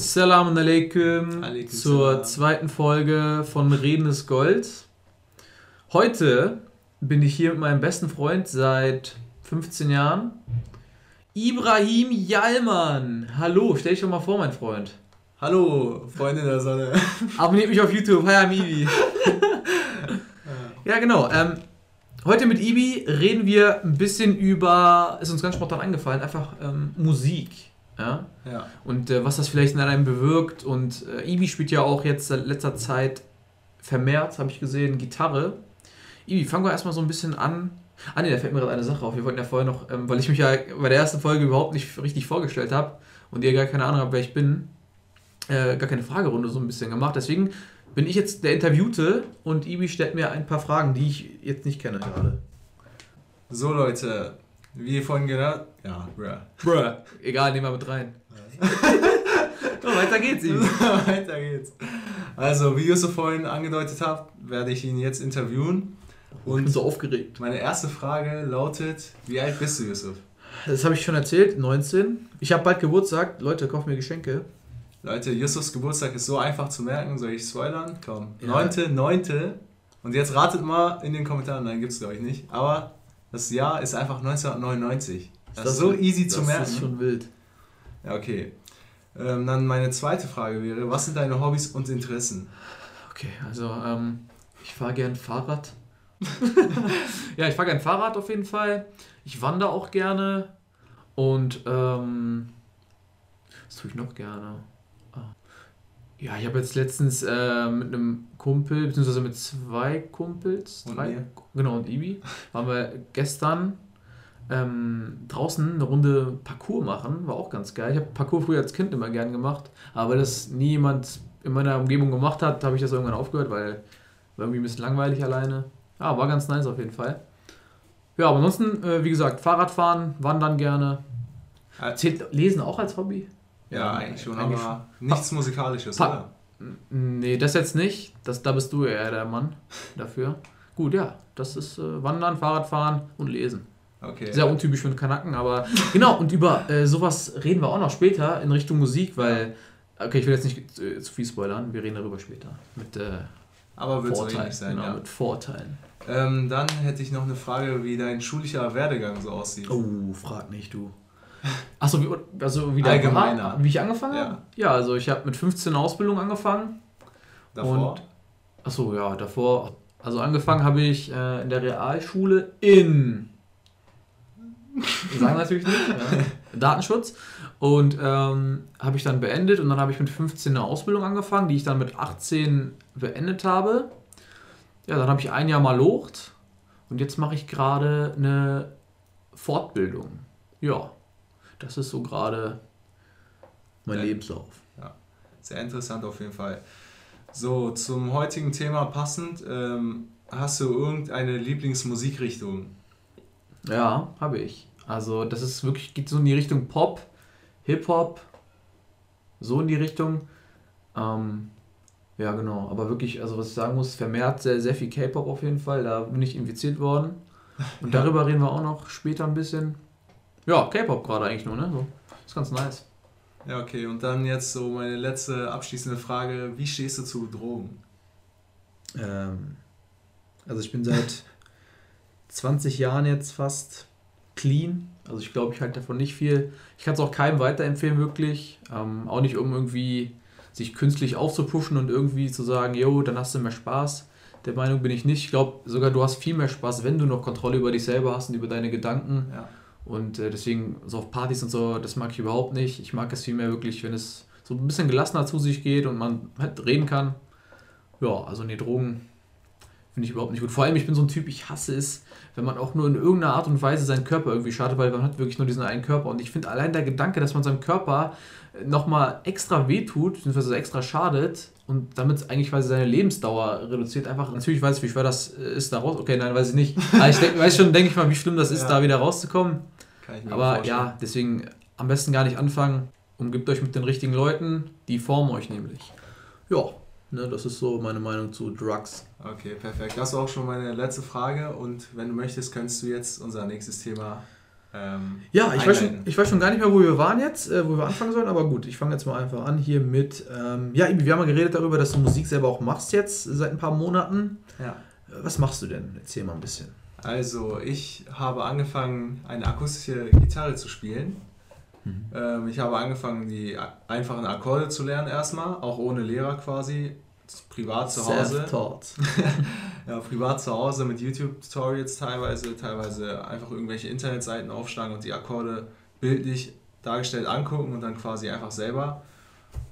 Salam alaikum zur zweiten Folge von Reden ist Gold. Heute bin ich hier mit meinem besten Freund seit 15 Jahren, Ibrahim Jalman. Hallo, stell dich doch mal vor, mein Freund. Hallo, Freunde der Sonne. Abonniert mich auf YouTube. Hi, am Ibi. ja, genau. Ähm, heute mit Ibi reden wir ein bisschen über, ist uns ganz spontan eingefallen, einfach ähm, Musik. Ja? ja. Und äh, was das vielleicht in einem bewirkt. Und äh, Ibi spielt ja auch jetzt seit letzter Zeit vermehrt, habe ich gesehen, Gitarre. Ibi, fangen wir erstmal so ein bisschen an. Ah ne, da fällt mir gerade eine Sache auf. Wir wollten ja vorher noch, ähm, weil ich mich ja bei der ersten Folge überhaupt nicht richtig vorgestellt habe und ihr gar keine Ahnung habt, wer ich bin, äh, gar keine Fragerunde so ein bisschen gemacht. Deswegen bin ich jetzt der Interviewte und Ibi stellt mir ein paar Fragen, die ich jetzt nicht kenne gerade. So Leute, wie ihr vorhin gehört, ja, bruh. Bruh. Egal, nehmen wir mit rein. oh, weiter geht's, Ibi. weiter geht's. Also, wie Yusuf vorhin angedeutet hat, werde ich ihn jetzt interviewen. Und ich bin so aufgeregt. Meine erste Frage lautet, wie alt bist du, Yusuf? Das habe ich schon erzählt, 19. Ich habe bald Geburtstag. Leute, kauft mir Geschenke. Leute, Justus Geburtstag ist so einfach zu merken. Soll ich spoilern? Komm. Ja. 9.9. Und jetzt ratet mal in den Kommentaren. Nein, gibt es glaube ich nicht. Aber das Jahr ist einfach 1999. Das, das ist so easy zu merken. Das ist schon wild. Ja, okay. Ähm, dann meine zweite Frage wäre, was sind deine Hobbys und Interessen? Okay, also ähm, ich fahre gern Fahrrad. ja, ich fahre gern Fahrrad auf jeden Fall. Ich wandere auch gerne. Und ähm, was tue ich noch gerne? Ja, ich habe jetzt letztens äh, mit einem Kumpel, beziehungsweise mit zwei Kumpels, und drei, mir. genau, und Ibi, waren wir gestern ähm, draußen eine Runde Parcours machen. War auch ganz geil. Ich habe Parcours früher als Kind immer gern gemacht, aber weil das nie jemand in meiner Umgebung gemacht hat, habe ich das irgendwann aufgehört, weil war irgendwie ein bisschen langweilig alleine. Ja, war ganz nice auf jeden Fall. Ja, aber ansonsten, äh, wie gesagt, Fahrradfahren, wandern gerne. Zählt Lesen auch als Hobby? Ja, eigentlich schon, eigentlich aber schon. nichts Musikalisches, pa oder? Nee, das jetzt nicht. Das, da bist du eher der Mann dafür. Gut, ja, das ist äh, Wandern, Fahrradfahren und Lesen. Okay. Sehr untypisch für einen Kanaken, aber genau, und über äh, sowas reden wir auch noch später in Richtung Musik, weil, okay, ich will jetzt nicht äh, zu viel spoilern, wir reden darüber später. Mit äh, aber wird es nicht sein, genau, ja. mit Vorteilen. Ähm, dann hätte ich noch eine Frage, wie dein schulischer Werdegang so aussieht. Oh, frag nicht, du. Achso, wie, also wie, Allgemeiner. wie ich angefangen ja. habe? Ja, also ich habe mit 15 Ausbildung angefangen. Davor? Und, achso, ja, davor. Also angefangen habe ich äh, in der Realschule in. Sagen natürlich nicht. Ja, Datenschutz. Und ähm, habe ich dann beendet und dann habe ich mit 15 eine Ausbildung angefangen, die ich dann mit 18 beendet habe. Ja, dann habe ich ein Jahr mal locht und jetzt mache ich gerade eine Fortbildung. Ja, das ist so gerade mein ja. Lebenslauf. Ja, sehr interessant auf jeden Fall. So, zum heutigen Thema passend, ähm, hast du irgendeine Lieblingsmusikrichtung? Ja, habe ich. Also, das ist wirklich, geht so in die Richtung Pop, Hip-Hop, so in die Richtung. Ähm, ja, genau. Aber wirklich, also was ich sagen muss, vermehrt sehr, sehr viel K-Pop auf jeden Fall. Da bin ich infiziert worden. Und darüber reden wir auch noch später ein bisschen. Ja, K-Pop gerade eigentlich nur, ne? So. Ist ganz nice. Ja, okay. Und dann jetzt so meine letzte abschließende Frage. Wie stehst du zu Drogen? Ähm, also ich bin seit 20 Jahren jetzt fast clean. Also ich glaube, ich halte davon nicht viel. Ich kann es auch keinem weiterempfehlen, wirklich. Ähm, auch nicht, um irgendwie sich künstlich aufzupushen und irgendwie zu sagen, yo, dann hast du mehr Spaß. Der Meinung bin ich nicht. Ich glaube sogar, du hast viel mehr Spaß, wenn du noch Kontrolle über dich selber hast und über deine Gedanken. Ja. Und äh, deswegen, so auf Partys und so, das mag ich überhaupt nicht. Ich mag es vielmehr wirklich, wenn es so ein bisschen gelassener zu sich geht und man halt reden kann. Ja, also nee, Drogen finde ich überhaupt nicht gut. Vor allem, ich bin so ein Typ, ich hasse es, wenn man auch nur in irgendeiner Art und Weise seinen Körper irgendwie schadet, weil man hat wirklich nur diesen einen Körper. Und ich finde allein der Gedanke, dass man seinem Körper nochmal extra wehtut, beziehungsweise extra schadet und damit eigentlich weil seine Lebensdauer reduziert, einfach, natürlich weiß ich, wie schwer das ist, da raus. Okay, nein, weiß ich nicht. Aber ich denk, weiß schon, denke ich mal, wie schlimm das ist, ja. da wieder rauszukommen. Aber ja, deswegen am besten gar nicht anfangen. Umgibt euch mit den richtigen Leuten, die formen euch nämlich. Ja, ne, das ist so meine Meinung zu Drugs. Okay, perfekt. Das war auch schon meine letzte Frage und wenn du möchtest, kannst du jetzt unser nächstes Thema Ähm, ja, ich weiß, schon, ich weiß schon gar nicht mehr, wo wir waren jetzt, äh, wo wir anfangen sollen, aber gut, ich fange jetzt mal einfach an hier mit. Ähm, ja, wir haben mal geredet darüber, dass du Musik selber auch machst jetzt seit ein paar Monaten. Ja. Was machst du denn? Erzähl mal ein bisschen. Also, ich habe angefangen, eine akustische Gitarre zu spielen. Mhm. Ähm, ich habe angefangen, die einfachen Akkorde zu lernen erstmal, auch ohne Lehrer quasi, privat zu Hause. ja, privat zu Hause mit YouTube-Tutorials teilweise, teilweise einfach irgendwelche Internetseiten aufschlagen und die Akkorde bildlich dargestellt angucken und dann quasi einfach selber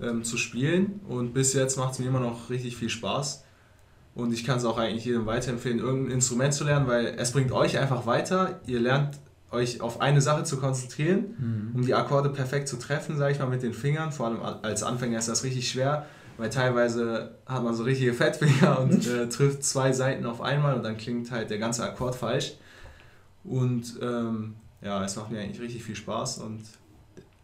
ähm, zu spielen. Und bis jetzt macht es mir immer noch richtig viel Spaß. Und ich kann es auch eigentlich jedem weiterempfehlen, irgendein Instrument zu lernen, weil es bringt euch einfach weiter. Ihr lernt euch auf eine Sache zu konzentrieren, mhm. um die Akkorde perfekt zu treffen, sage ich mal, mit den Fingern. Vor allem als Anfänger ist das richtig schwer, weil teilweise hat man so richtige Fettfinger und äh, trifft zwei Seiten auf einmal und dann klingt halt der ganze Akkord falsch. Und ähm, ja, es macht mir eigentlich richtig viel Spaß und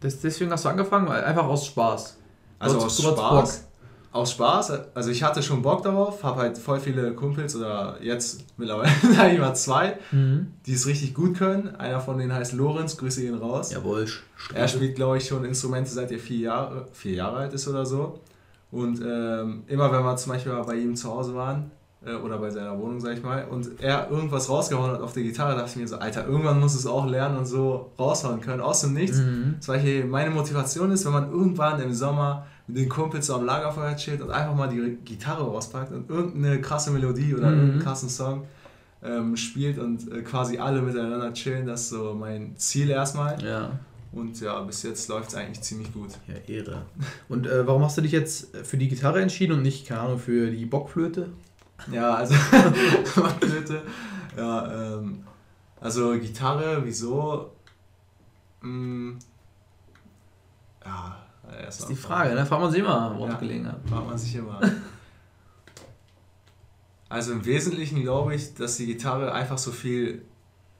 das, deswegen hast du angefangen, einfach aus Spaß. Also aus Spaß aus Spaß, also ich hatte schon Bock darauf, habe halt voll viele Kumpels oder jetzt mittlerweile sage ich mal zwei, mhm. die es richtig gut können. Einer von denen heißt Lorenz, grüße ihn raus. Jawohl. Strebe. Er spielt, glaube ich, schon Instrumente seit er vier Jahre, vier Jahre alt ist oder so. Und ähm, immer wenn wir zum Beispiel bei ihm zu Hause waren, äh, oder bei seiner Wohnung, sag ich mal, und er irgendwas rausgehauen hat auf der Gitarre, dachte ich mir so, Alter, irgendwann muss es auch lernen und so raushauen können, aus dem Nichts. Mhm. Das war hier meine Motivation ist, wenn man irgendwann im Sommer mit den Kumpels so am Lagerfeuer chillt und einfach mal die Gitarre rauspackt und irgendeine krasse Melodie oder mhm. irgendeinen krassen Song ähm, spielt und äh, quasi alle miteinander chillen, das ist so mein Ziel erstmal. Ja. Und ja, bis jetzt läuft es eigentlich ziemlich gut. Ja, Ehre. Und äh, warum hast du dich jetzt für die Gitarre entschieden und nicht, keine Ahnung, für die Bockflöte? Ja, also Bockflöte. Ja, ähm, also Gitarre, wieso? Hm, ja, das ist die Frage, ne? Fragt man sich immer, worum ja, gelegen hat. Fragt man sich immer. also im Wesentlichen glaube ich, dass die Gitarre einfach so viel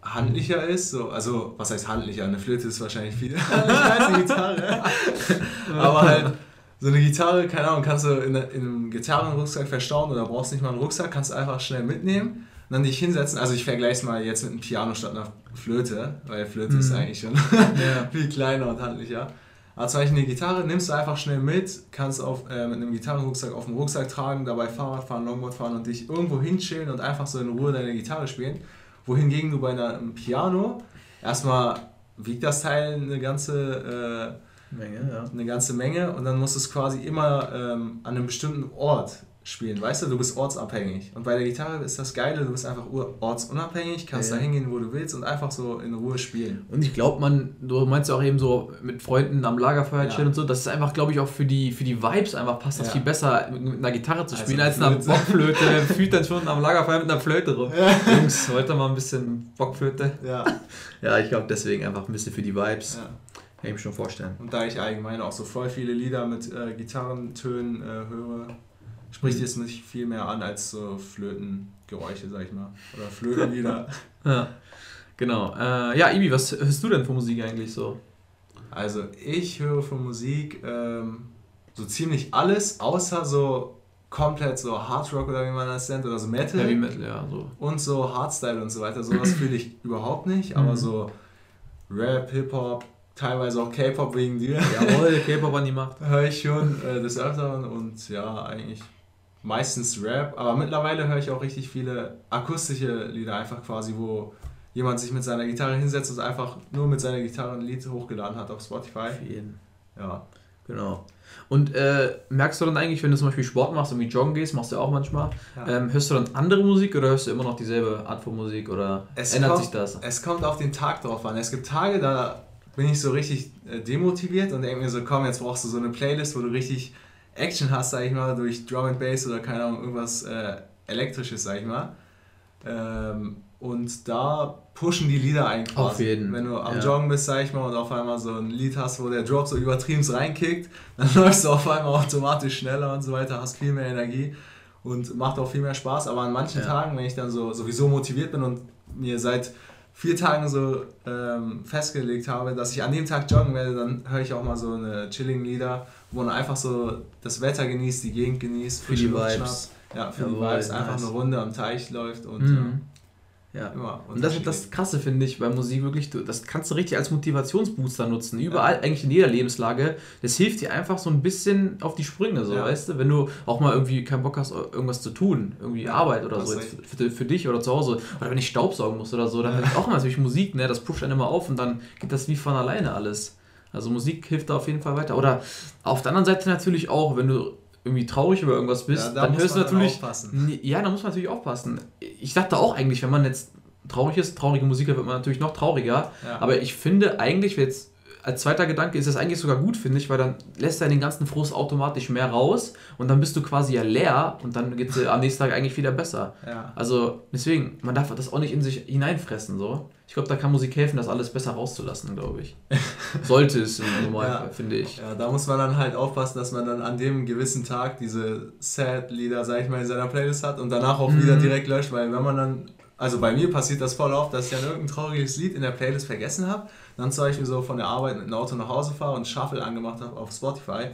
handlicher ist. So, also, was heißt handlicher? Eine Flöte ist wahrscheinlich viel handlicher als eine Gitarre. Aber halt, so eine Gitarre, keine Ahnung, kannst du in, in einem Gitarrenrucksack verstauen oder brauchst nicht mal einen Rucksack, kannst du einfach schnell mitnehmen und dann dich hinsetzen. Also, ich vergleiche es mal jetzt mit einem Piano statt einer Flöte, weil Flöte mhm. ist eigentlich schon ja. viel kleiner und handlicher. Zum Beispiel eine Gitarre nimmst du einfach schnell mit, kannst auf, äh, mit einem Gitarrenrucksack auf dem Rucksack tragen, dabei Fahrrad fahren, Longboard fahren und dich irgendwo hinchillen und einfach so in Ruhe deine Gitarre spielen. Wohingegen du bei einem Piano erstmal wiegt das Teil eine ganze äh, Menge, ja. eine ganze Menge und dann musst du es quasi immer ähm, an einem bestimmten Ort spielen, weißt du, du bist ortsabhängig. Und bei der Gitarre ist das Geile, du bist einfach ortsunabhängig, kannst ja. da hingehen, wo du willst und einfach so in Ruhe spielen. Und ich glaube, man, du meinst ja auch eben so mit Freunden am Lagerfeuer chillen ja. und so, das ist einfach, glaube ich, auch für die, für die Vibes einfach passt das ja. viel besser, mit einer Gitarre zu spielen, also als eine Bockflöte. fühlt dann schon am Lagerfeuer mit einer Flöte rum. Jungs, heute mal ein bisschen Bockflöte. Ja. ja, ich glaube deswegen einfach ein bisschen für die Vibes. Ja. Kann ich mir schon vorstellen. Und da ich allgemein auch so voll viele Lieder mit äh, Gitarrentönen äh, höre, spricht jetzt nicht viel mehr an als so Flötengeräusche, sag ich mal. Oder Flötenlieder. ja, genau. Äh, ja, Ibi, was hörst du denn von Musik eigentlich so? Also, ich höre von Musik ähm, so ziemlich alles, außer so komplett so Hard Rock oder wie man das nennt, oder so Metal. Heavy Metal, ja. So. Und so Hardstyle und so weiter. Sowas fühle ich überhaupt nicht, aber mhm. so Rap, Hip-Hop, teilweise auch K-Pop wegen dir. Jawohl, K-Pop an die Macht. Höre ich schon äh, des Öfteren und ja, eigentlich meistens Rap, aber mittlerweile höre ich auch richtig viele akustische Lieder, einfach quasi, wo jemand sich mit seiner Gitarre hinsetzt und einfach nur mit seiner Gitarre ein Lied hochgeladen hat auf Spotify. Für jeden. Ja. Genau. Und äh, merkst du dann eigentlich, wenn du zum Beispiel Sport machst, irgendwie joggen gehst, machst du auch manchmal, ja. ähm, hörst du dann andere Musik oder hörst du immer noch dieselbe Art von Musik oder es ändert kommt, sich das? Es kommt auf den Tag drauf an. Es gibt Tage, da bin ich so richtig äh, demotiviert und denke mir so, komm, jetzt brauchst du so eine Playlist, wo du richtig Action hast, sag ich mal, durch Drum and Bass oder keine Ahnung, irgendwas äh, Elektrisches, sag ich mal. Ähm, und da pushen die Lieder eigentlich Auf jeden. Wenn du am ja. Joggen bist, sag ich mal, und auf einmal so ein Lied hast, wo der Drop so übertrieben reinkickt, dann läufst du auf einmal automatisch schneller und so weiter, hast viel mehr Energie und macht auch viel mehr Spaß. Aber an manchen ja. Tagen, wenn ich dann so sowieso motiviert bin und mir seit vier Tagen so ähm, festgelegt habe, dass ich an dem Tag joggen werde, dann höre ich auch mal so eine Chilling-Lieder wo man einfach so das Wetter genießt, die Gegend genießt, für die Vibes. Ja, für Jawohl, die Vibes, einfach nice. eine Runde am Teich läuft und mhm. Ja. Immer und das ist das Krasse, finde ich, bei Musik wirklich, du, das kannst du richtig als Motivationsbooster nutzen. Überall, ja. eigentlich in jeder Lebenslage. Das hilft dir einfach so ein bisschen auf die Sprünge, so, ja. weißt du? Wenn du auch mal irgendwie keinen Bock hast, irgendwas zu tun, irgendwie ja, Arbeit oder so, für, für, dich oder zu Hause. Oder wenn ich Staubsaugen muss oder so, dann ja. ich auch immer natürlich Musik, ne? Das pusht einen immer auf und dann geht das wie von alleine alles. Also Musik hilft da auf jeden Fall weiter. Oder auf der anderen Seite natürlich auch, wenn du irgendwie traurig über irgendwas bist, ja, da dann hörst du natürlich. Aufpassen. Ja, da muss man natürlich aufpassen. Ich dachte auch eigentlich, wenn man jetzt traurig ist, traurige Musik, wird man natürlich noch trauriger. Ja. Aber ich finde eigentlich, jetzt als zweiter Gedanke ist das eigentlich sogar gut, finde ich, weil dann lässt er den ganzen Frust automatisch mehr raus und dann bist du quasi ja leer und dann geht es am nächsten Tag eigentlich wieder besser. Ja. Also deswegen, man darf das auch nicht in sich hineinfressen. So. Ich glaube, da kann Musik helfen, das alles besser rauszulassen, glaube ich. Sollte es im Normalfall, ja. finde ich. Ja, da muss man dann halt aufpassen, dass man dann an dem gewissen Tag diese Sad-Lieder, sag ich mal, in seiner Playlist hat und danach auch mhm. wieder direkt löscht, weil wenn man dann also bei mir passiert das voll oft, dass ich dann irgendein trauriges Lied in der Playlist vergessen habe dann zum Beispiel so von der Arbeit mit dem Auto nach Hause fahre und Shuffle angemacht habe auf Spotify,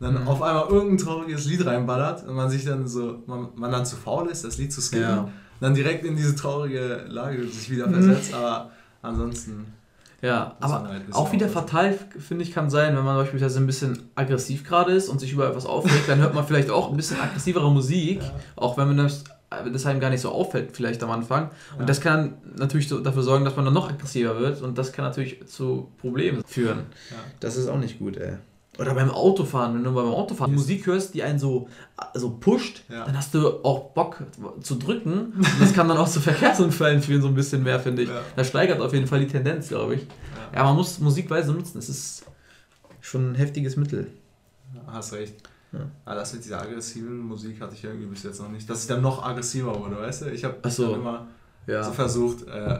dann mhm. auf einmal irgendein trauriges Lied reinballert und man sich dann so, man, man dann zu faul ist, das Lied zu skippen, ja. Dann direkt in diese traurige Lage sich wieder versetzt, mhm. aber ansonsten. Ja, aber halt auch wieder fatal, finde ich, kann sein, wenn man beispielsweise ein bisschen aggressiv gerade ist und sich über etwas aufregt, dann hört man vielleicht auch ein bisschen aggressivere Musik, ja. auch wenn man das das einem gar nicht so auffällt, vielleicht am Anfang. Und ja. das kann natürlich so dafür sorgen, dass man dann noch aggressiver wird und das kann natürlich zu Problemen führen. Ja. Das ist auch nicht gut, ey. Oder beim Autofahren, wenn du beim Autofahren Musik hörst, die einen so also pusht, ja. dann hast du auch Bock zu drücken. Und das kann dann auch zu Verkehrsunfällen führen, so ein bisschen mehr, finde ich. Ja. Das steigert auf jeden Fall die Tendenz, glaube ich. Ja. ja, man muss Musikweise nutzen. Es ist schon ein heftiges Mittel. Hast recht. Ja. Aber das mit dieser aggressiven Musik hatte ich irgendwie bis jetzt noch nicht. Dass ich dann noch aggressiver wurde, weißt du? Ich habe so. immer ja. so versucht, äh,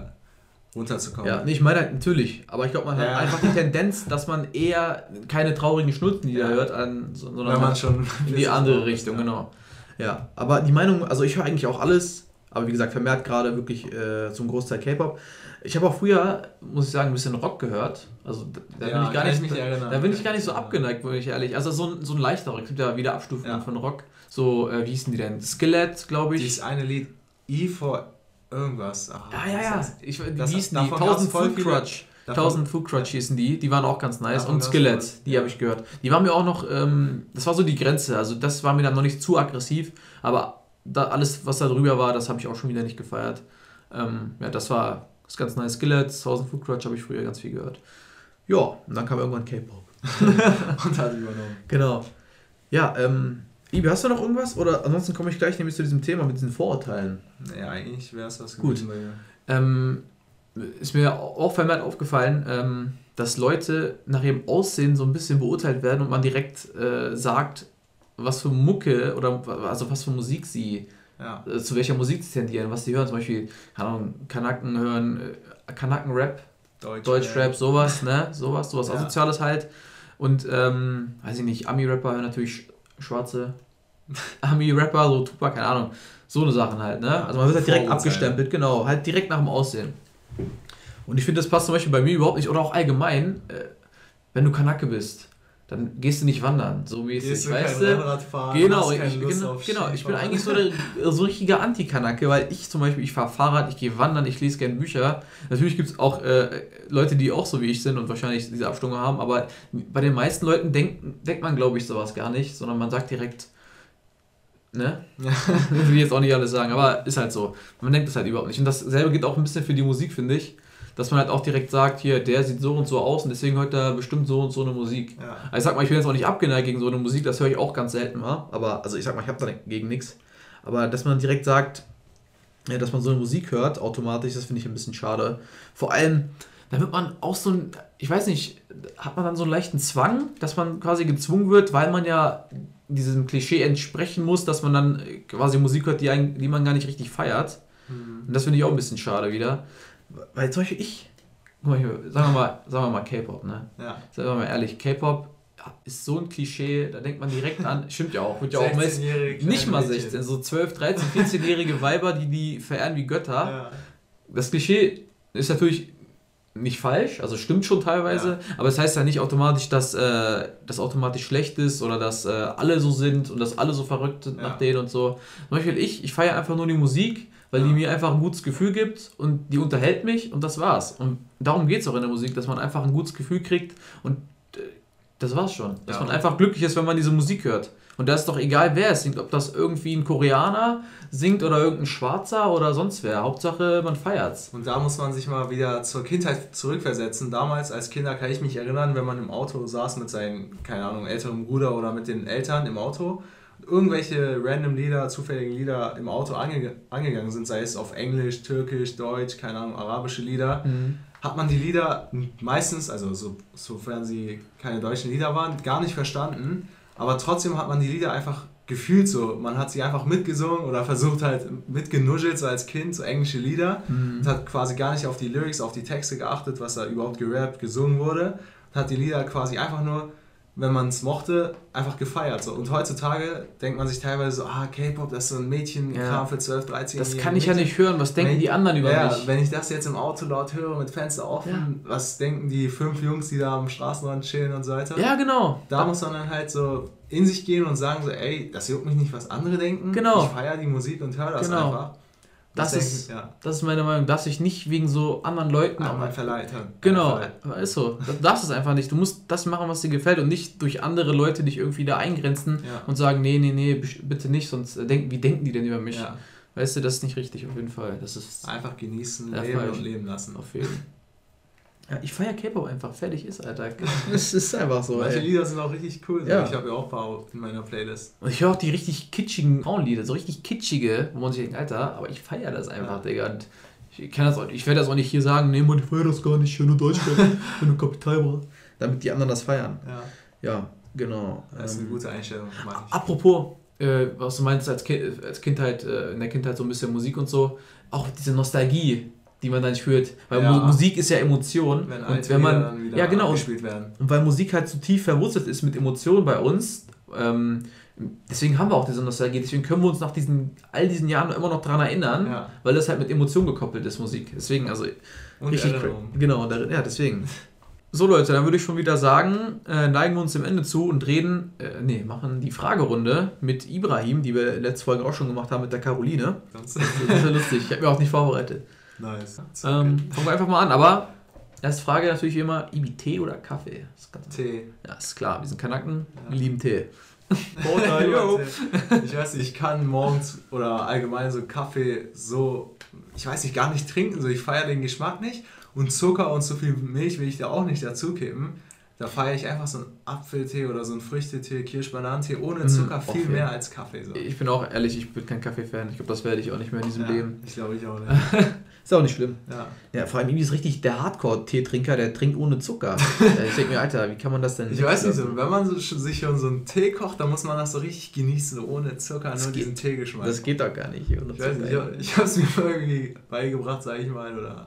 runterzukommen. Ja, nee, ich meine halt natürlich, aber ich glaube, man ja. hat einfach die Tendenz, dass man eher keine traurigen Schnulzenlieder ja. hört, an, sondern Wenn man schon in die andere Richtung, ja. genau. Ja, aber die Meinung, also ich höre eigentlich auch alles, aber wie gesagt, vermehrt gerade wirklich äh, zum Großteil K-Pop. Ich habe auch früher, muss ich sagen, ein bisschen Rock gehört. Also da ja, bin ich gar nicht, da, da, bin ich gar nicht so abgeneigt, bin ich ehrlich. Also so, ein, so ein leichterer, es gibt ja wieder Abstufungen ja. von Rock. So, äh, wie hießen die denn? Skelett, glaube ich. Dieses eine Lied, E for irgendwas. Ach, ja, ja, ja. Ich, wie das, hießen die? 1000 Food Crutch. 1000 Food Crutch hießen die, die waren auch ganz nice. Davon und Skelett, die ja. habe ich gehört. Die waren mir auch noch, ähm, das war so die Grenze. Also das war mir dann noch nicht zu aggressiv, aber da, alles, was da drüber war, das habe ich auch schon wieder nicht gefeiert. Ähm, ja, das war das ganz nice. Skillet, 1000 Food Crutch habe ich früher ganz viel gehört. Ja, und dann kam irgendwann K-Pop. und hat übernommen. Genau. Ja, ähm, Ibi, hast du noch irgendwas? Oder ansonsten komme ich gleich nämlich zu diesem Thema mit diesen Vorurteilen. Ja, eigentlich wäre es was Gut. Ähm, ist mir auch vermehrt aufgefallen, ähm, dass Leute nach ihrem Aussehen so ein bisschen beurteilt werden und man direkt äh, sagt, was für Mucke oder also was für Musik sie ja. Äh, zu welcher Musik sie tendieren, was sie hören. Zum Beispiel, keine Ahnung, Kanaken hören, äh, Kanaken-Rap, Deutsch, Deutschrap, sowas, ne? Sowas, sowas ja. Asoziales halt. Und, ähm, weiß ich nicht, Ami-Rapper hören natürlich schwarze Ami-Rapper, so Tupac, keine Ahnung. So eine Sachen halt, ne? Also man wird halt direkt abgestempelt, genau, halt direkt nach dem Aussehen. Und ich finde, das passt zum Beispiel bei mir überhaupt nicht, oder auch allgemein, äh, wenn du Kanake bist dann gehst du nicht wandern, so wie es ist, weißt du? Genau, ich, genau, genau. ich bin eigentlich so der so richtiger Anti-Kanacke, weil ich zum Beispiel, ich fahre Fahrrad, ich gehe wandern, ich lese gerne Bücher. Natürlich gibt es auch äh, Leute, die auch so wie ich sind und wahrscheinlich diese Abstimmung haben, aber bei den meisten Leuten denkt, denkt man, glaube ich, sowas gar nicht, sondern man sagt direkt, ne? Will ich jetzt auch nicht alles sagen, aber ist halt so. Man denkt das halt überhaupt nicht. Und dasselbe geht auch ein bisschen für die Musik, finde ich dass man halt auch direkt sagt, hier, der sieht so und so aus und deswegen hört er bestimmt so und so eine Musik. Ja. Also ich sag mal, ich bin jetzt auch nicht abgeneigt gegen so eine Musik, das höre ich auch ganz selten mal. Aber, also ich sag mal, ich habe dagegen nichts. Aber dass man direkt sagt, ja, dass man so eine Musik hört, automatisch, das finde ich ein bisschen schade. Vor allem, da wird man auch so ein, ich weiß nicht, hat man dann so einen leichten Zwang, dass man quasi gezwungen wird, weil man ja diesem Klischee entsprechen muss, dass man dann quasi Musik hört, die, einen, die man gar nicht richtig feiert. Mhm. Und das finde ich auch ein bisschen schade wieder. Weil zum Beispiel ich, sagen wir mal, sagen wir mal K-Pop, ne? Ja. Sagen wir mal ehrlich, K-Pop ist so ein Klischee, da denkt man direkt an, stimmt ja auch, wird ja auch meist, nicht mal 16, so 12, 13, 14-jährige Weiber, die die verehren wie Götter. Ja. Das Klischee ist natürlich nicht falsch, also stimmt schon teilweise, ja. aber es das heißt ja nicht automatisch, dass äh, das automatisch schlecht ist oder dass äh, alle so sind und dass alle so verrückt sind ja. nach denen und so. Zum Beispiel ich, ich feiere einfach nur die Musik, weil ja. die mir einfach ein gutes Gefühl gibt und die unterhält mich und das war's. Und darum geht es auch in der Musik, dass man einfach ein gutes Gefühl kriegt und äh, das war's schon. Dass man einfach glücklich ist, wenn man diese Musik hört. Und da ist doch egal, wer es singt, ob das irgendwie ein Koreaner singt oder irgendein Schwarzer oder sonst wer. Hauptsache, man feiert's. Und da muss man sich mal wieder zur Kindheit zurückversetzen. Damals als Kinder kann ich mich erinnern, wenn man im Auto saß mit seinem, keine Ahnung, älteren Bruder oder mit den Eltern im Auto irgendwelche random Lieder, zufälligen Lieder im Auto ange angegangen sind, sei es auf Englisch, Türkisch, Deutsch, keine Ahnung, arabische Lieder, mhm. hat man die Lieder meistens, also so, sofern sie keine deutschen Lieder waren, gar nicht verstanden. Aber trotzdem hat man die Lieder einfach gefühlt so. Man hat sie einfach mitgesungen oder versucht halt mitgenuschelt, so als Kind, so englische Lieder. Mhm. Und hat quasi gar nicht auf die Lyrics, auf die Texte geachtet, was da überhaupt gerappt, gesungen wurde. Und hat die Lieder quasi einfach nur wenn man es mochte, einfach gefeiert. So. Und heutzutage denkt man sich teilweise so, ah, K-Pop, das ist so ein Mädchenkram ja. für 12, 13 Das kann ich ja nicht hören. Was denken wenn, die anderen über ja, mich? Wenn ich das jetzt im Auto laut höre, mit Fenster offen, ja. was denken die fünf Jungs, die da am Straßenrand chillen und so weiter? Ja, genau. Da muss man dann halt so in sich gehen und sagen so, ey, das juckt mich nicht, was andere denken. Genau. Ich feiere die Musik und höre das genau. einfach. Das, das, ist, ja. das ist meine Meinung, dass ich nicht wegen so anderen Leuten. Einmal verleiten. Genau, ist so. Du darfst es einfach nicht. Du musst das machen, was dir gefällt und nicht durch andere Leute dich irgendwie da eingrenzen ja. und sagen, nee, nee, nee, bitte nicht, sonst denken, wie denken die denn über mich? Ja. Weißt du, das ist nicht richtig auf jeden Fall. Das ist einfach genießen, leben falsch. und leben lassen. Auf jeden Fall. Ja, ich feiere K-Pop einfach. Fertig ist, Alter. Es ist einfach so. Manche ey. Lieder sind auch richtig cool. Ja. Ich habe ja auch ein paar in meiner Playlist. Und ich höre auch die richtig kitschigen Frauenlieder, so richtig kitschige, wo man sich denkt, Alter, aber ich feiere das einfach, ja. Digga. Und ich kann das auch, ich werde das auch nicht hier sagen, nee, man, ich feiere das gar nicht, ich höre nur Deutschland, wenn du Kapital brauchst. Damit die anderen das feiern. Ja. Ja, genau. Das ist eine ähm, gute Einstellung. Apropos, äh, was du meinst als, kind, als Kindheit, äh, in der Kindheit so ein bisschen Musik und so, auch diese Nostalgie die man dann nicht hört. Weil ja. Musik ist ja Emotion. Wenn und wenn man. ja, genau. Und, werden. und weil Musik halt so tief verwurzelt ist mit Emotionen bei uns, ähm, deswegen haben wir auch diese Nostalgie. Deswegen können wir uns nach diesen, all diesen Jahren immer noch daran erinnern, ja. weil das halt mit Emotionen gekoppelt ist, Musik. Deswegen, also. Und richtig. Genau, ja, deswegen. So Leute, dann würde ich schon wieder sagen, äh, neigen wir uns dem Ende zu und reden, äh, nee, machen die Fragerunde mit Ibrahim, die wir letzte Folge auch schon gemacht haben mit der Caroline. Das ist ja lustig, ich habe mir auch nicht vorbereitet. Nice. Ähm, fangen wir einfach mal an. Aber erste Frage natürlich immer: Ibi-Tee oder Kaffee? Tee. Ja, ist klar. Wir sind Kanaken, ja. wir lieben Tee. ich weiß nicht, ich kann morgens oder allgemein so Kaffee so, ich weiß nicht, gar nicht trinken. So, ich feiere den Geschmack nicht. Und Zucker und so viel Milch will ich da auch nicht dazukippen. Da feiere ich einfach so einen Apfeltee oder so einen Früchtetee, Kirschbananentee ohne mhm, Zucker viel okay. mehr als Kaffee. So. Ich bin auch ehrlich, ich bin kein Kaffee-Fan. Ich glaube, das werde ich auch nicht mehr in diesem ja, Leben. Ich glaube, ich auch nicht. ist auch nicht schlimm. Ja. ja vor allem, irgendwie ist richtig der Hardcore-Teetrinker, der trinkt ohne Zucker. ich denke mir, Alter, wie kann man das denn? Ich weiß nicht, so, wenn man so, sich schon so einen Tee kocht, dann muss man das so richtig genießen, so ohne Zucker, das nur geht, diesen Teegeschmack. Das geht doch gar nicht. Ich, weiß nicht, ich, ich habe es mir irgendwie beigebracht, sage ich mal, oder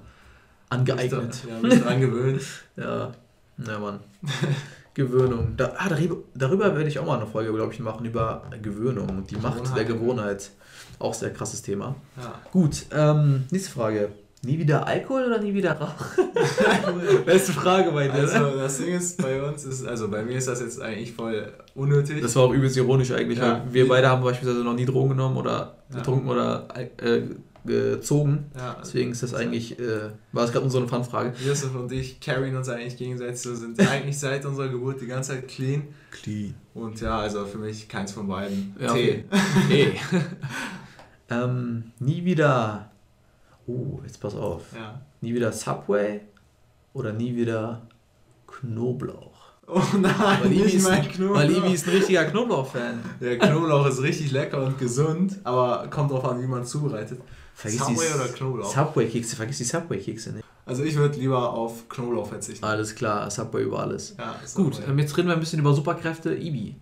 angeeignet. Da, ja, mich dran gewöhnt. ja, na Mann. Gewöhnung. Da, ah, darüber, darüber werde ich auch mal eine Folge, glaube ich, machen, über Gewöhnung und die Macht der Gewohnheit. Auch sehr krasses Thema. Ja. Gut, ähm, nächste Frage. Nie wieder Alkohol oder nie wieder Rauch? Beste Frage bei dir. Also das Ding ist, bei uns ist, also bei mir ist das jetzt eigentlich voll unnötig. Das war auch übelst ironisch eigentlich, ja. weil wir beide haben beispielsweise noch nie Drogen genommen oder getrunken ja. oder äh, gezogen. Ja, Deswegen ist das eigentlich, äh, war es gerade so eine Fun-Frage. Josef und ich carryen uns eigentlich gegenseitig, so sind eigentlich seit unserer Geburt die ganze Zeit clean. Clean. Und ja, also für mich keins von beiden. Ja, Tee. Okay. ähm, nie wieder, oh, jetzt pass auf. Ja. Nie wieder Subway oder nie wieder Knoblauch. Oh nein, nicht ist, mein Knoblauch. Weil Ibi ist ein richtiger Knoblauch-Fan. Der Knoblauch ist richtig lecker und gesund, aber kommt drauf an, wie man zubereitet. Vergiss Subway die, oder Knoblauch? Subway-Kekse, vergiss die Subway-Kekse nicht. Also ich würde lieber auf Knoblauch verzichten. Alles klar, Subway über alles. Ja, Gut, Subway. jetzt reden wir ein bisschen über Superkräfte. Ibi.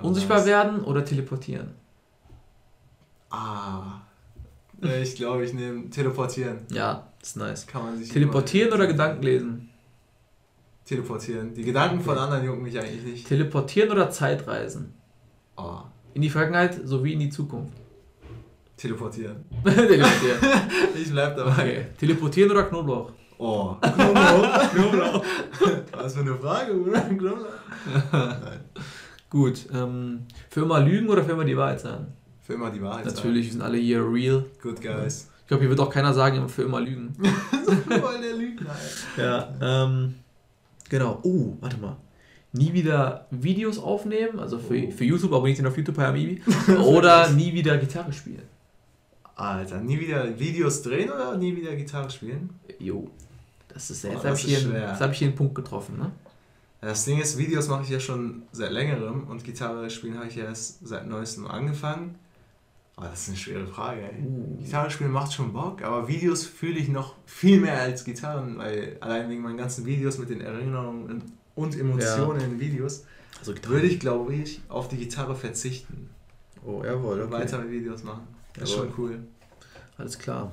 Unsichtbar nice. werden oder teleportieren? Ah. Ich glaube, ich nehme teleportieren. Ja, ist nice. Kann man sich teleportieren oder Gedanken lesen? Teleportieren. Die Gedanken von anderen jucken mich eigentlich nicht. Teleportieren oder Zeitreisen? Oh. In die Vergangenheit sowie in die Zukunft. Teleportieren. Teleportieren. ich bleib dabei. Okay. Teleportieren oder Knoblauch? Oh, Knoblauch. Knoblauch. Was für eine Frage, oder? Knoblauch. Nein. Gut, ähm, für immer lügen oder für immer die Wahrheit sagen? Für immer die Wahrheit Natürlich, wir sind alle hier real. sagen. Good guys. Ich glaube, hier wird auch keiner sagen, für immer lügen. Voll der Lügner. Ja, ähm, genau. Oh, warte mal. Nie wieder Videos aufnehmen, also für, Oh. für YouTube, aber nicht auf YouTube bei Amibi. Oder nie wieder Gitarre spielen. Alter, nie wieder Videos drehen oder nie wieder Gitarre spielen? Jo. Das ist Oh, jetzt das habe ich, hier einen- jetzt hab ich hier einen Punkt getroffen, ne? Das Ding ist, Videos mache ich ja schon seit längerem und Gitarre spielen habe ich ja erst seit neuestem angefangen. Aber das ist eine schwere Frage, ey. Uh. Gitarre spielen macht schon Bock, aber Videos fühle ich noch viel mehr als Gitarren, weil allein wegen meinen ganzen Videos mit den Erinnerungen und Emotionen in Videos Also würde ich, glaube ich, auf die Gitarre verzichten. Oh, jawohl, und Weitere Videos machen. Das ist Jawohl. schon cool. Alles klar.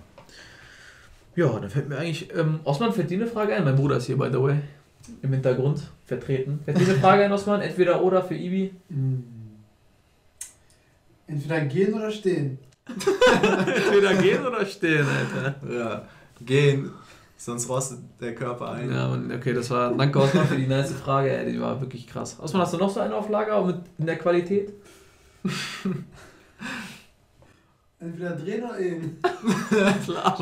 Ja, dann fällt mir eigentlich. Ähm, Osman, fällt dir eine Frage ein? Mein Bruder ist hier, by the way, im Hintergrund vertreten. Fällt dir eine Frage ein, Osman? Entweder oder für Ibi? Hm. Entweder gehen oder stehen. Entweder gehen oder stehen, Alter. Ja, gehen, sonst rostet der Körper ein. Ja, Mann, okay, das war. Danke, Osman, für die nice Frage, ey, die war wirklich krass. Osman, hast du noch so eine auf Lager auch mit in der Qualität? Entweder drehen oder eben. klar.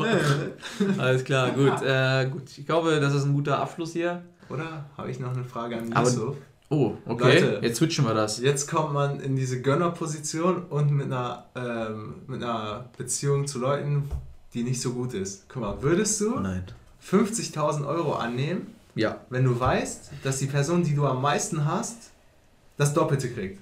Alles klar, gut. Äh, gut. Ich glaube, das ist ein guter Abschluss hier. Oder habe ich noch eine Frage an Aber- Yusuf? Oh, okay. Leute. Jetzt switchen wir das. Jetzt kommt man in diese Gönnerposition und mit einer, ähm, mit einer Beziehung zu Leuten, die nicht so gut ist. Guck mal, würdest du nein. 50.000 Euro annehmen, Ja. wenn du weißt, dass die Person, die du am meisten hast, das Doppelte kriegt?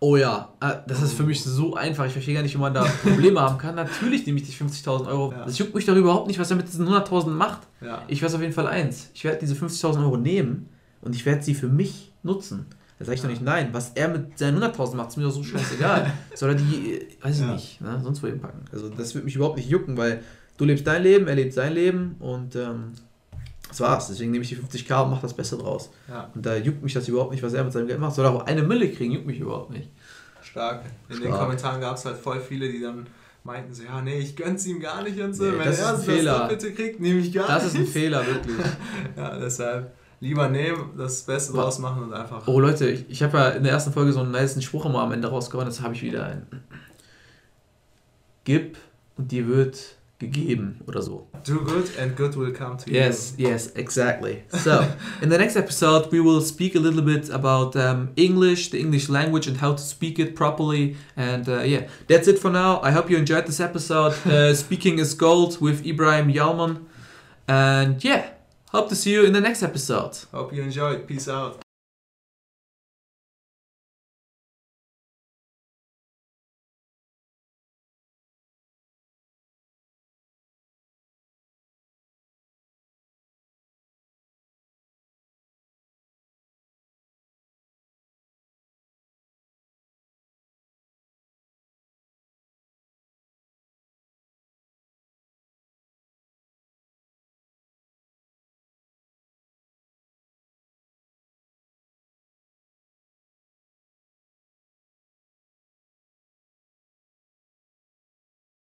Oh ja, äh, das ist für mich so einfach. Ich verstehe gar nicht, wie man da Probleme haben kann. Natürlich nehme ich die 50.000 Euro. Ja. Das juckt mich doch überhaupt nicht, was er mit diesen 100.000 macht. Ja. Ich weiß auf jeden Fall eins. Ich werde diese 50.000 Euro nehmen und ich werde sie für mich nutzen. Da sage ich doch nicht nein. Was er mit seinen 100.000 macht, ist mir doch so scheißegal. Soll er die, weiß ich Ja. nicht, ne, sonst wo hinpacken. Also das wird mich überhaupt nicht jucken, weil du lebst dein Leben, er lebt sein Leben und ähm, das war's. Deswegen nehme ich die 50k und mache das Beste draus. ja, Und da juckt mich das überhaupt nicht, was er mit seinem Geld macht. Soll er auch eine Mille kriegen, juckt mich überhaupt nicht. stark. In den Stark. Kommentaren gab es halt voll viele, die dann meinten so, ja, nee, ich gönn's ihm gar nicht und so. Nee, Wenn das er ein das Fehler. Doppelte kriegt, nehme ich gar Das nicht. ist ein Fehler, wirklich. Ja, deshalb lieber nehmen, das Beste draus machen und einfach. Oh Leute, ich, ich habe ja in der ersten Folge so einen nice Spruch immer am Ende rausgehauen, jetzt habe ich wieder einen. Gib und dir wird gegeben oder so. Do good and good will come to Yes, you. yes, exactly. So, in the next episode, we will speak a little bit about um, English, the English language, and how to speak it properly. And uh, yeah, that's it for now. I hope you enjoyed this episode. Uh, Speaking is Gold with Ibrahim Yalman. And yeah, hope to see you in the next episode. Hope you enjoyed. Peace out.